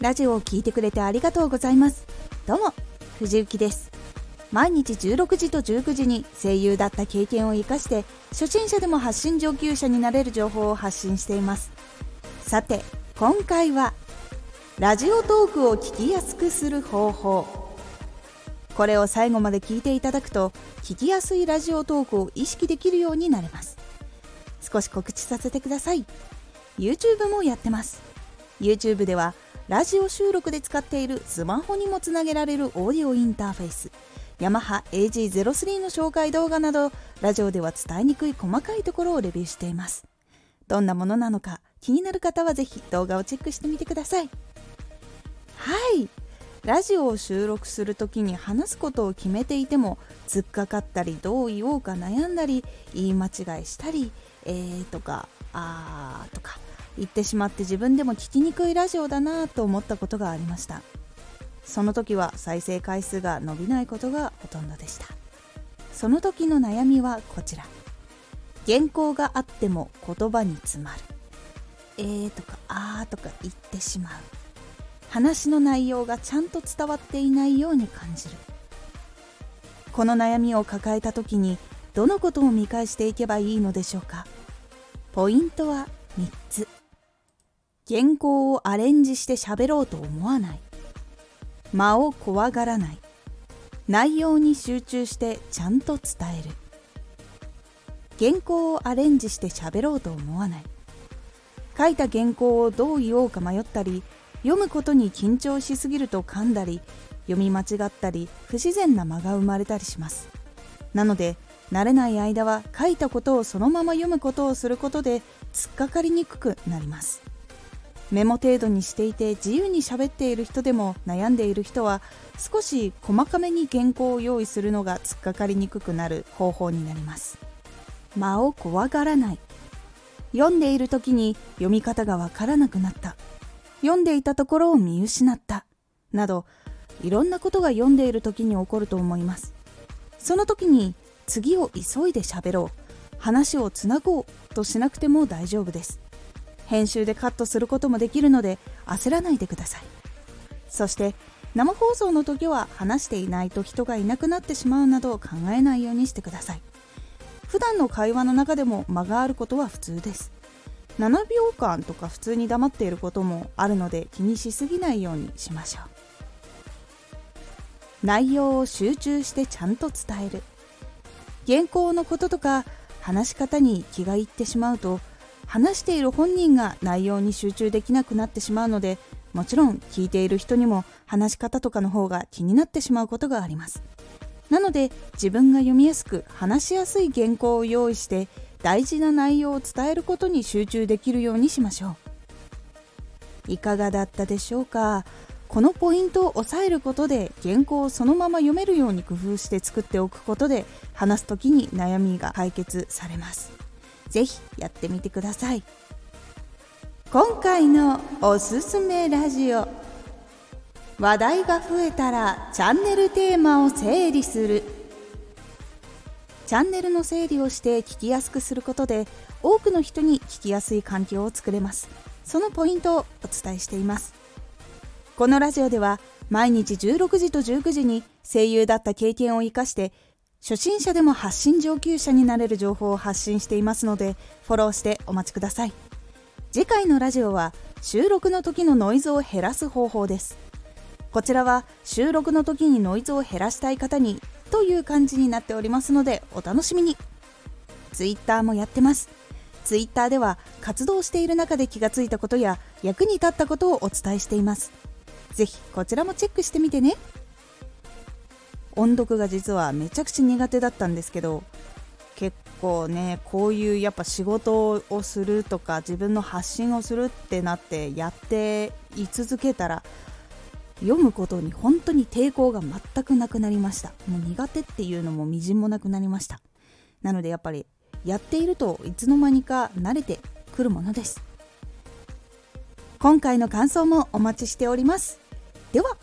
ラジオを聞いてくれてありがとうございます。どうも藤幸です。毎日16時と19時に声優だった経験を生かして初心者でも発信上級者になれる情報を発信しています。さて今回はラジオトークを聞きやすくする方法。これを最後まで聞いていただくと聞きやすいラジオトークを意識できるようになれます。少し告知させてください。YouTube もやってます。YouTube ではラジオ収録で使っているスマホにもつなげられるオーディオインターフェース。ヤマハ AG03 の紹介動画などラジオでは伝えにくい細かいところをレビューしています。どんなものなのか気になる方はぜひ動画をチェックしてみてください。はい。ラジオを収録する時に話すことを決めていても突っかかったりどう言おうか悩んだり言い間違いしたりえーとかあーとか。言ってしまって自分でも聞きにくいラジオだなと思ったことがありました。その時は再生回数が伸びないことがほとんどでした。その時の悩みはこちら。原稿があっても言葉に詰まる。えーとかあーとか言ってしまう。話の内容がちゃんと伝わっていないように感じる。この悩みを抱えた時にどのことを見返していけばいいのでしょうか。ポイントは3つ。原稿をアレンジして喋ろうと思わない。間を怖がらない。内容に集中してちゃんと伝える。原稿をアレンジして喋ろうと思わない。書いた原稿をどう言おうか迷ったり読むことに緊張しすぎると噛んだり読み間違ったり不自然な間が生まれたりします。なので慣れない間は書いたことをそのまま読むことをすることで突っかかりにくくなります。メモ程度にしていて自由に喋っている人でも悩んでいる人は少し細かめに原稿を用意するのが突っかかりにくくなる方法になります。間を怖がらない。読んでいる時に読み方がわからなくなった。読んでいたところを見失った。などいろんなことが読んでいる時に起こると思います。その時に次を急いで喋ろう。話をつなごうとしなくても大丈夫です。編集でカットすることもできるので焦らないでください。そして生放送の時は話していないと人がいなくなってしまうなど考えないようにしてください。普段の会話の中でも間があることは普通です。7秒間とか普通に黙っていることもあるので気にしすぎないようにしましょう。内容を集中してちゃんと伝える。原稿のこととか話し方に気がいってしまうと話している本人が内容に集中できなくなってしまうのでもちろん聞いている人にも話し方とかの方が気になってしまうことがあります。なので自分が読みやすく話しやすい原稿を用意して大事な内容を伝えることに集中できるようにしましょう。いかがだったでしょうか？このポイントを押さえることで原稿をそのまま読めるように工夫して作っておくことで話す時に悩みが解決されます。ぜひやってみてください。今回のおすすめラジオ。話題が増えたらチャンネルテーマを整理する。チャンネルの整理をして聞きやすくすることで多くの人に聞きやすい環境を作れます。そのポイントをお伝えしています。このラジオでは毎日16時と19時に声優だった経験を生かして初心者でも発信上級者になれる情報を発信していますのでフォローしてお待ちください。次回のラジオは収録の時のノイズを減らす方法です。こちらは収録の時にノイズを減らしたい方にという感じになっておりますのでお楽しみに。Twitter もやってます。Twitter では活動している中で気がついたことや役に立ったことをお伝えしています。ぜひこちらもチェックしてみてね。音読が実はめちゃくちゃ苦手だったんですけど結構ねこういうやっぱ仕事をするとか自分の発信をするってなってやってい続けたら読むことに本当に抵抗が全くなくなりました。もう苦手っていうのもみじんもなくなりました。なのでやっぱりやっているといつの間にか慣れてくるものです。今回の感想もお待ちしております。では